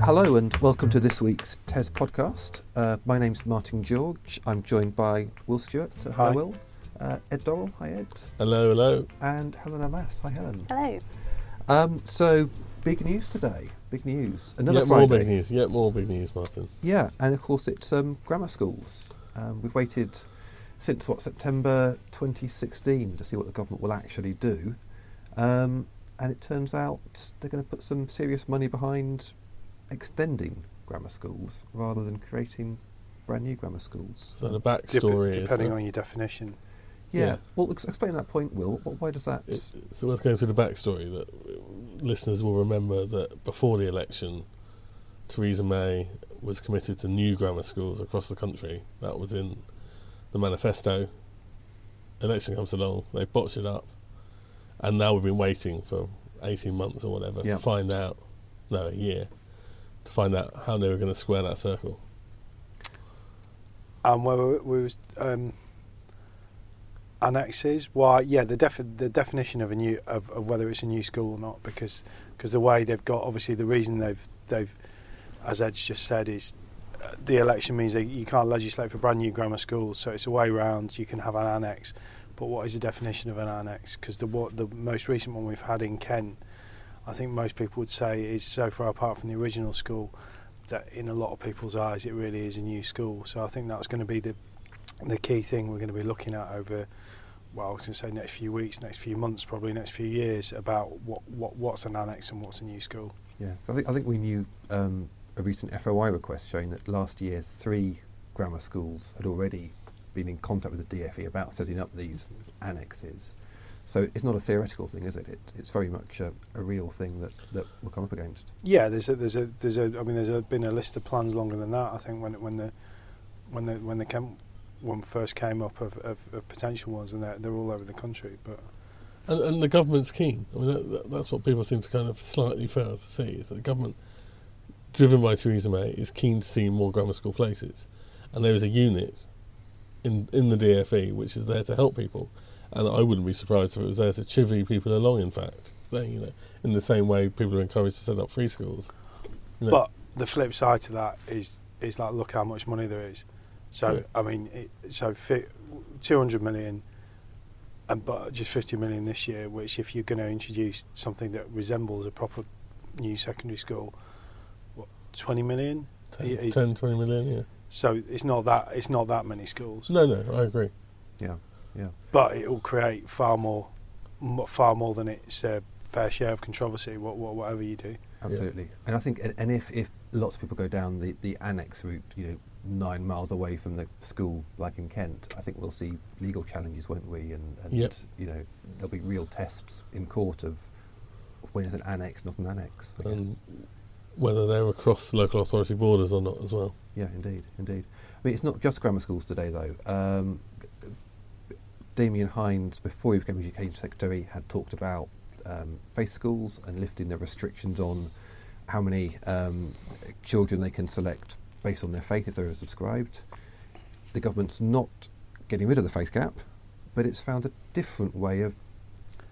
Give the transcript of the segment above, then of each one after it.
Hello and welcome to this week's TES podcast. Uh, my name's Martin George. I'm joined by Will Stewart. Uh, Hi. Hi, Will. Uh, Ed Dorrell. Hi, Ed. Hello, hello. And Helen Amass. Hi, Helen. Hello. Um, so, big news today. Big news. Another Yet Friday. more big news. Yet more big news, Martin. Yeah, and of course it's um, grammar schools. Um, we've waited since what September 2016 to see what the government will actually do, um, and it turns out they're going to put some serious money behind extending grammar schools rather than creating brand new grammar schools. So the backstory is depending that- on your definition. yeah. yeah. Well, ex- explain that point, Will. Why does that? It's, so worth going through the backstory that listeners will remember that before the election, Theresa May was committed to new grammar schools across the country. That was in the manifesto. Election comes along, they botched it up, and now we've been waiting for 18 months or whatever Yeah. to find out, no, a year, to find out how they were going to square that circle. And where we, we was um, annexes, why? Yeah, the defi- the definition of a new of, of whether it's a new school or not, because cause the way they've got obviously the reason they've they've as Ed's just said is uh, the election means that you can't legislate for brand new grammar schools, so it's a way round. You can have an annex, but what is the definition of an annex? Because the what the most recent one we've had in Kent, I think most people would say is so far apart from the original school that in a lot of people's eyes it really is a new school. So I think that's going to be the the key thing we're going to be looking at over well, I was going to say next few weeks, next few months, probably next few years about what, what what's an annex and what's a new school. Yeah, I think I think we knew um, a recent FOI request showing that last year three grammar schools had already been in contact with the DFE about setting up these annexes. So it's not a theoretical thing, is it? it it's very much a, a real thing that, that we'll come up against. Yeah, there's a there's a there's a I mean there's a, been a list of plans longer than that. I think when when the when the when the Kent one first came up of, of, of potential ones, and they're, they're all over the country. But And, and the government's keen. I mean, that, that, that's what people seem to kind of slightly fail to see is that the government, driven by Theresa May, is keen to see more grammar school places. And there is a unit in in the DFE which is there to help people. And I wouldn't be surprised if it was there to chivvy people along. In fact, they, you know, in the same way people are encouraged to set up free schools. You know, But the flip side to that is is like look how much money there is. So Yeah. I mean, it, so fi- 200 million, and but just 50 million this year. Which if you're going to introduce something that resembles a proper new secondary school, what 20 million? 10, 10, 20 million, yeah. So it's not that it's not that many schools, No, no, I agree. Yeah, yeah. but it will create far more, mo- far more than its uh, fair share of controversy. What, what whatever you do. Absolutely. And I think, and- and if, if lots of people go down the, the annex route, you know, nine miles away from the school, like in Kent, I think we'll see legal challenges, won't we? And, and Yep. you know, there'll be real tests in court of when is an annex not an annex. I And guess. whether they're across local authority borders or not as well. Yeah, indeed, indeed. I mean, it's not just grammar schools today, though. Um, Damian Hinds, before he became Education Secretary, had talked about um, faith schools and lifting the restrictions on how many um, children they can select based on their faith if they're subscribed. The government's not getting rid of the faith cap, but it's found a different way of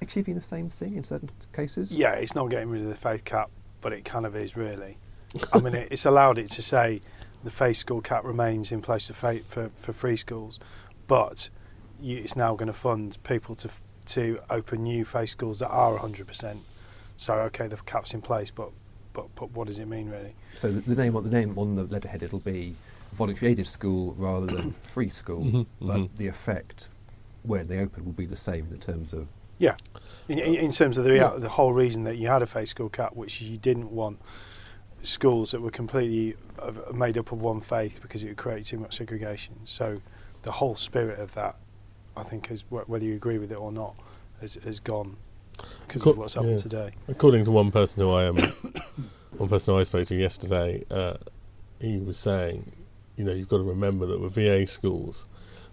achieving the same thing in certain cases. Yeah, it's not getting rid of the faith cap, but it kind of is really. I mean, it, it's allowed it to say the faith school cap remains in place for, faith, for, for free schools, but you, it's now going to fund people to to open new faith schools that are 100%. So, okay, the cap's in place, but but, but what does it mean really? So the, the name on the name on the letterhead it'll be voluntary aided school rather than free school, Mhm, but mhm. the effect when they open will be the same in terms of Yeah, in, in, in terms of the Yeah. the whole reason that you had a faith school cap, which you didn't want schools that were completely made up of one faith because it would create too much segregation. So the whole spirit of that, I think, is wh- whether you agree with it or not, has, has gone because Co- of what's happened yeah. today. According to one person who I am, one person who I spoke to yesterday, uh, he was saying, you know, you've got to remember that with VA schools,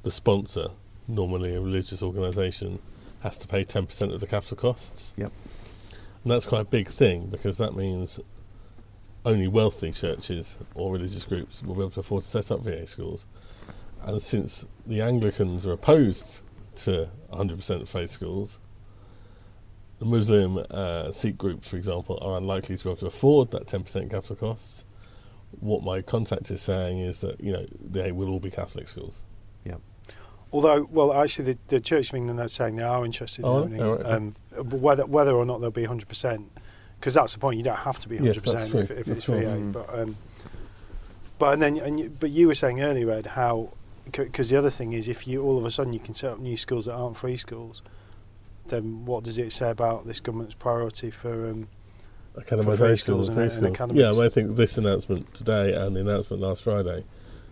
the sponsor, normally a religious organisation, has to pay ten percent of the capital costs. Yep. And that's quite a big thing because that means only wealthy churches or religious groups will be able to afford to set up VA schools. And since the Anglicans are opposed to 100% faith schools, the Muslim uh, Sikh groups, for example, are unlikely to be able to afford that 10% capital costs. What my contact is saying is that you know they will all be Catholic schools. Yeah. Although, well, actually, the, the Church of England are saying they are interested Oh, in owning, oh, okay. um, whether whether or not they'll be 100%, because that's the point. You don't have to be 100% Yes, that's if, if it's course. VA. Mm. But um, but and then and you, but you were saying earlier, Ed, how because the other thing is if you all of a sudden you can set up new schools that aren't free schools, then what does it say about this government's priority for? Um, Academisation schools and and- free and schools. academies. Yeah, well, I think this announcement today and the announcement last Friday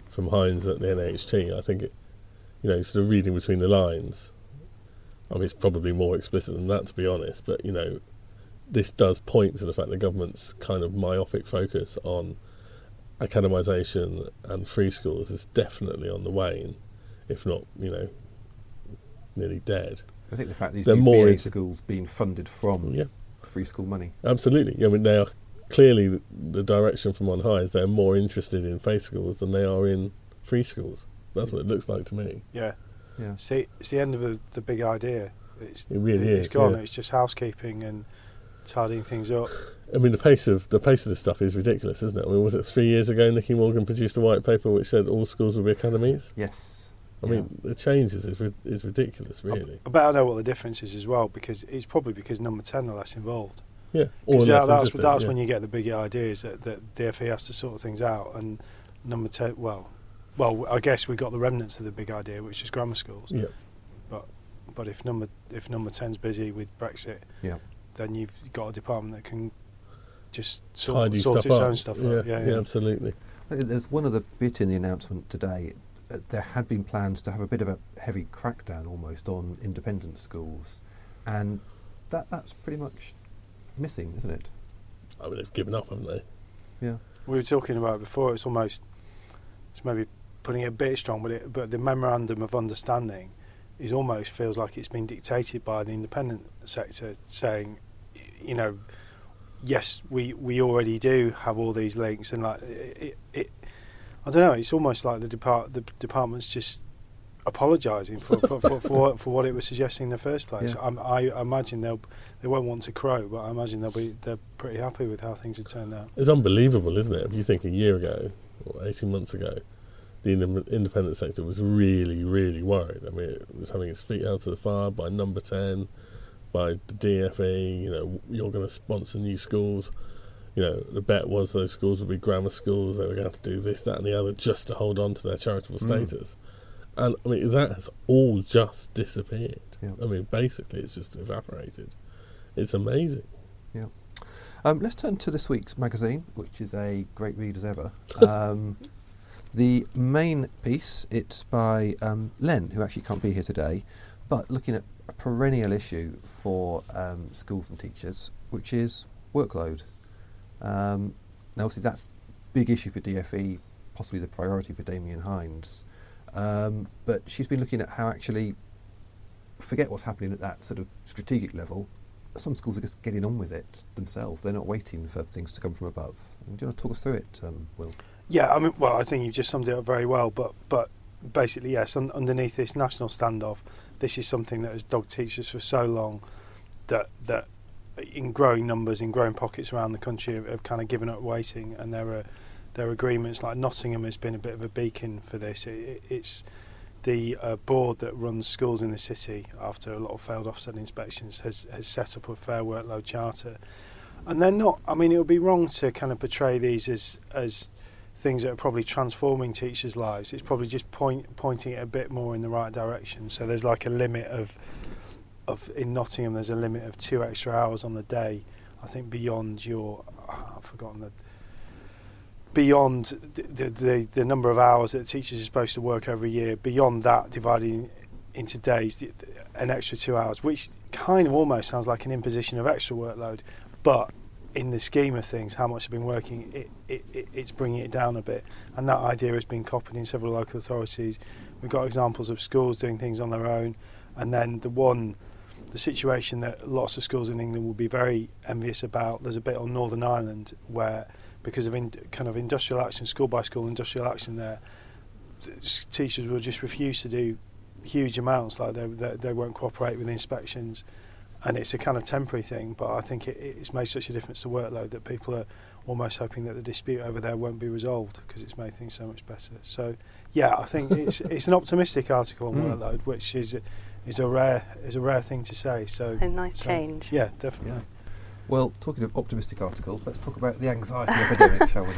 from Hinds at the NHT, I think, it, you know, sort of reading between the lines. I mean, it's probably more explicit than that, to be honest. But you know, this does point to the fact that the government's kind of myopic focus on academisation and free schools is definitely on the wane, if not, you know, nearly dead. I think the fact these They're more VA into- schools being funded from Yeah. free school money. Absolutely. I mean, they are clearly the direction from on high is they're more interested in faith schools than they are in free schools. That's what it looks like to me. yeah, Yeah. it's the, it's the end of the, the big idea. It's It really it's is, gone. yeah. It's just housekeeping and tidying things up. I mean, the pace of the pace of this stuff is ridiculous, isn't it? I mean, was it three years ago Nicky Morgan produced a white paper which said all schools will be academies? Yes. I mean, the changes is is ridiculous, really. I bet I know what the difference is as well because it's probably because number ten are less involved. Yeah, or Because that, that's that's yeah. when you get the bigger ideas that that DFE has to sort things out and number ten. Well, well, I guess we got the remnants of the big idea, which is grammar schools. Yeah, But But if number if number 10's busy with Brexit, Yeah. then you've got a department that can just sort, tidy sort stuff its up. own stuff yeah, out. Yeah, yeah. absolutely. There's one other bit in the announcement today. Uh, there had been plans to have a bit of a heavy crackdown almost on independent schools, and that that's pretty much missing, isn't it? I mean, they've given up, haven't they? Yeah. We were talking about it before. It's almost it's maybe putting it a bit strong, but it, but the memorandum of understanding is almost feels like it's been dictated by the independent sector, saying, you know, yes, we we already do have all these links, and like it, it, it I don't know. It's almost like the depart the department's just apologising for for, for, for, what, for what it was suggesting in the first place. Yeah. I'm, I imagine they'll they won't want to crow, but I imagine they'll be they're pretty happy with how things have turned out. It's unbelievable, isn't it? If you think a year ago or 18 months ago, the independent sector was really, really worried. I mean, it was having its feet held to the fire by number 10, by the DFE, you know, you're going to sponsor new schools. You know, the bet was those schools would be grammar schools, they were going to have to do this, that, and the other just to hold on to their charitable Mm. status. And I mean, that has all just disappeared. Yeah. I mean, basically, it's just evaporated. It's amazing. Yeah. Um, let's turn to this week's magazine, which is a great read as ever. Um, the main piece, it's by um, Len, who actually can't be here today, but looking at perennial issue for um, schools and teachers, which is workload. Um, now, obviously, that's a big issue for DFE, possibly the priority for Damian Hinds. Um, but she's been looking at how actually forget what's happening at that sort of strategic level. Some schools are just getting on with it themselves. They're not waiting for things to come from above. Do you want to talk us through it, um, Will? Yeah, I mean, well, I think you've just summed it up very well. But but basically, yes, un- underneath this national standoff, this is something that has dogged teachers for so long that that in growing numbers, in growing pockets around the country, have, have kind of given up waiting. And there are there are agreements like Nottingham has been a bit of a beacon for this. It, it's the uh, board that runs schools in the city, after a lot of failed Ofsted inspections, has has set up a fair workload charter. And they're not. I mean, it would be wrong to kind of portray these as as things that are probably transforming teachers' lives. It's probably just point, pointing it a bit more in the right direction. So there's like a limit of of in Nottingham. There's a limit of two extra hours on the day. I think beyond your, ah, I've forgotten the beyond the, the the number of hours that teachers are supposed to work every year. Beyond that, dividing into days, an extra two hours, which kind of almost sounds like an imposition of extra workload, but in the scheme of things, how much I've been working, it, it, it, it's bringing it down a bit. And that idea has been copied in several local authorities. We've got examples of schools doing things on their own. And then the one, the situation that lots of schools in England will be very envious about, there's a bit on Northern Ireland where, because of in, kind of industrial action, school by school industrial action there, teachers will just refuse to do huge amounts, like they, they, they won't cooperate with inspections and it's a kind of temporary thing. But I think it, it's made such a difference to workload that people are almost hoping that the dispute over there won't be resolved because it's made things so much better. So, yeah, I think it's it's an optimistic article on Mm. workload, which is a, is a rare is a rare thing to say. So, A nice so, change. Yeah, definitely. Well, talking of optimistic articles, let's talk about the anxiety epidemic, shall we?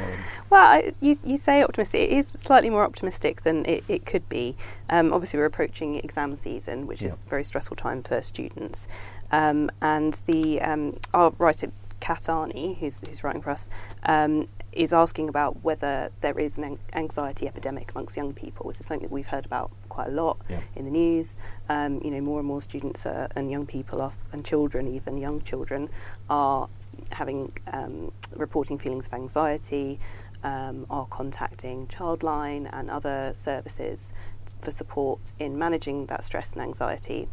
Well, I, you, you say optimistic. It is slightly more optimistic than it, it could be. Um, obviously, we're approaching exam season, which is a very stressful time for students. Um, and the um, our writer, Kat Arney, who's, who's writing for us, um, is asking about whether there is an an- anxiety epidemic amongst young people. This is something that we've heard about quite a lot Yeah. in the news. Um, you know, more and more students are, and young people are, and children, even young children, are having um, reporting feelings of anxiety, um, are contacting Childline and other services for support in managing that stress and anxiety.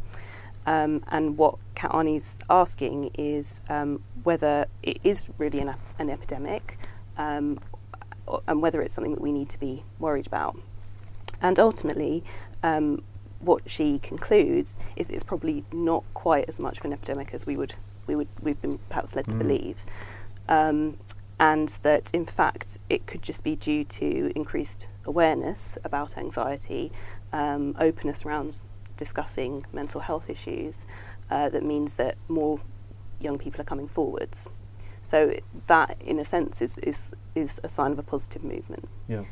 Um, and what Kat Arney's asking is um, whether it is really an, an epidemic um, and whether it's something that we need to be worried about. And ultimately, um, what she concludes is that it's probably not quite as much of an epidemic as we would we would we've been perhaps led to Mm. believe, um, and that in fact it could just be due to increased awareness about anxiety, um, openness around discussing mental health issues, uh, that means that more young people are coming forwards. So that, in a sense, is is is a sign of a positive movement. Yeah.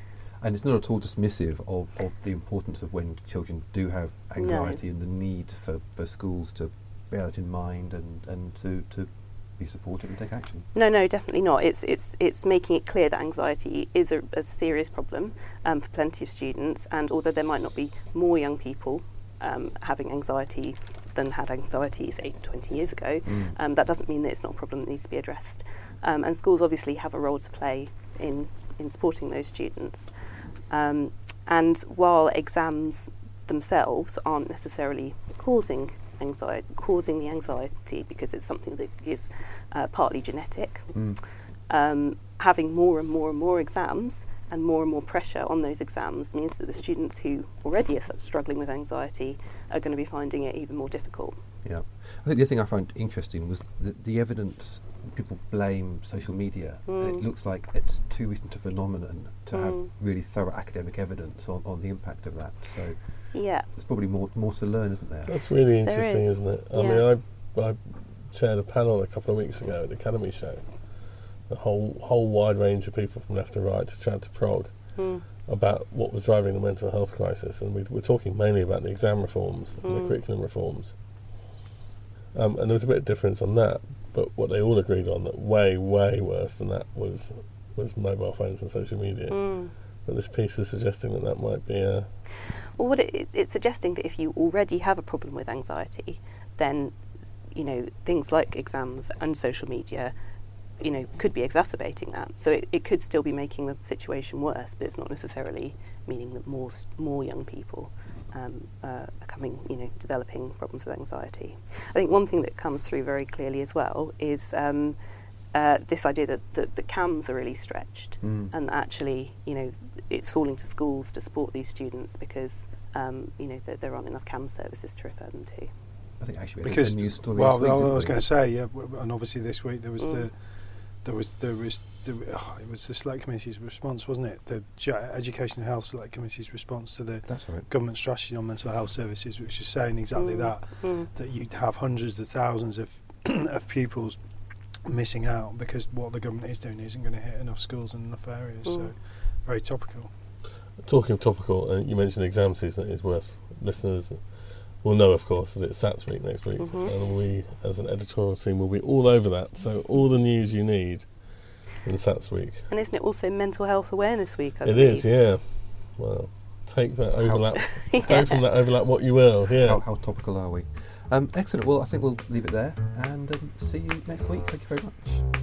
And it's not at all dismissive of, of the importance of when children do have anxiety and the need for, for schools to bear that in mind and, and to, to be supportive and take action. No, no, definitely not. It's it's it's making it clear that anxiety is a, a serious problem um, for plenty of students, and although there might not be more young people um, having anxiety than had anxiety, say, 20 years ago, Mm. um, that doesn't mean that it's not a problem that needs to be addressed. Um, and schools obviously have a role to play in in supporting those students. Um, and while exams themselves aren't necessarily causing anxiety, causing the anxiety because it's something that is uh, partly genetic, Mm. um, having more and more and more exams and more and more pressure on those exams means that the students who already are struggling with anxiety are going to be finding it even more difficult. Yeah. I think the other thing I found interesting was the, the evidence people blame social media. And it Mm. looks like it's too recent a phenomenon to have Mm. really thorough academic evidence on, on the impact of that. So Yeah. there's probably more more to learn, isn't there? That's really interesting, is, isn't it? I yeah. mean, I, I chaired a panel a couple of weeks ago at the Academy Show. A whole whole wide range of people from left to right to Chad to Prague Mm. about what was driving the mental health crisis, and we, we're talking mainly about the exam reforms and the Mm. curriculum reforms. Um, and there was a bit of difference on that, but what they all agreed on that way, way worse than that was was mobile phones and social media. Mm. But this piece is suggesting that that might be a Well, what it- it's suggesting that if you already have a problem with anxiety, then you know things like exams and social media, you know, could be exacerbating that. So it, it could still be making the situation worse, but it's not necessarily meaning that more more young people um, uh, are coming, you know, developing problems with anxiety. I think one thing that comes through very clearly as well is. Um, uh, this idea that, that the CAMHS are really stretched Mm. and actually, you know, it's falling to schools to support these students because, um, you know, there, there aren't enough CAMHS services to refer them to. I think actually we had because a news story. well, this week, I was going to say yeah, w- w- and obviously this week there was Mm. the there was there was the, oh, it was the select committee's response, wasn't it? The J- Education and Health Select Committee's response to the That's right. government strategy on mental health services, which is saying exactly Mm. that Mm. that you'd have hundreds of thousands of of pupils missing out because what the government is doing isn't going to hit enough schools and enough areas. So Mm. very topical. Talking of topical, uh, you mentioned exam season is worse. Listeners will know, of course, that it's SATS week next week, Mhm. and we, as an editorial team, will be all over that. So all the news you need in SATS week. And isn't it also Mental Health Awareness Week? I It believe? is, yeah. Well, take that overlap. Yeah. Go from that overlap what you will. Yeah. How, how topical are we? Um, excellent. Well, I think we'll leave it there and um, see you next week. Thank you very much.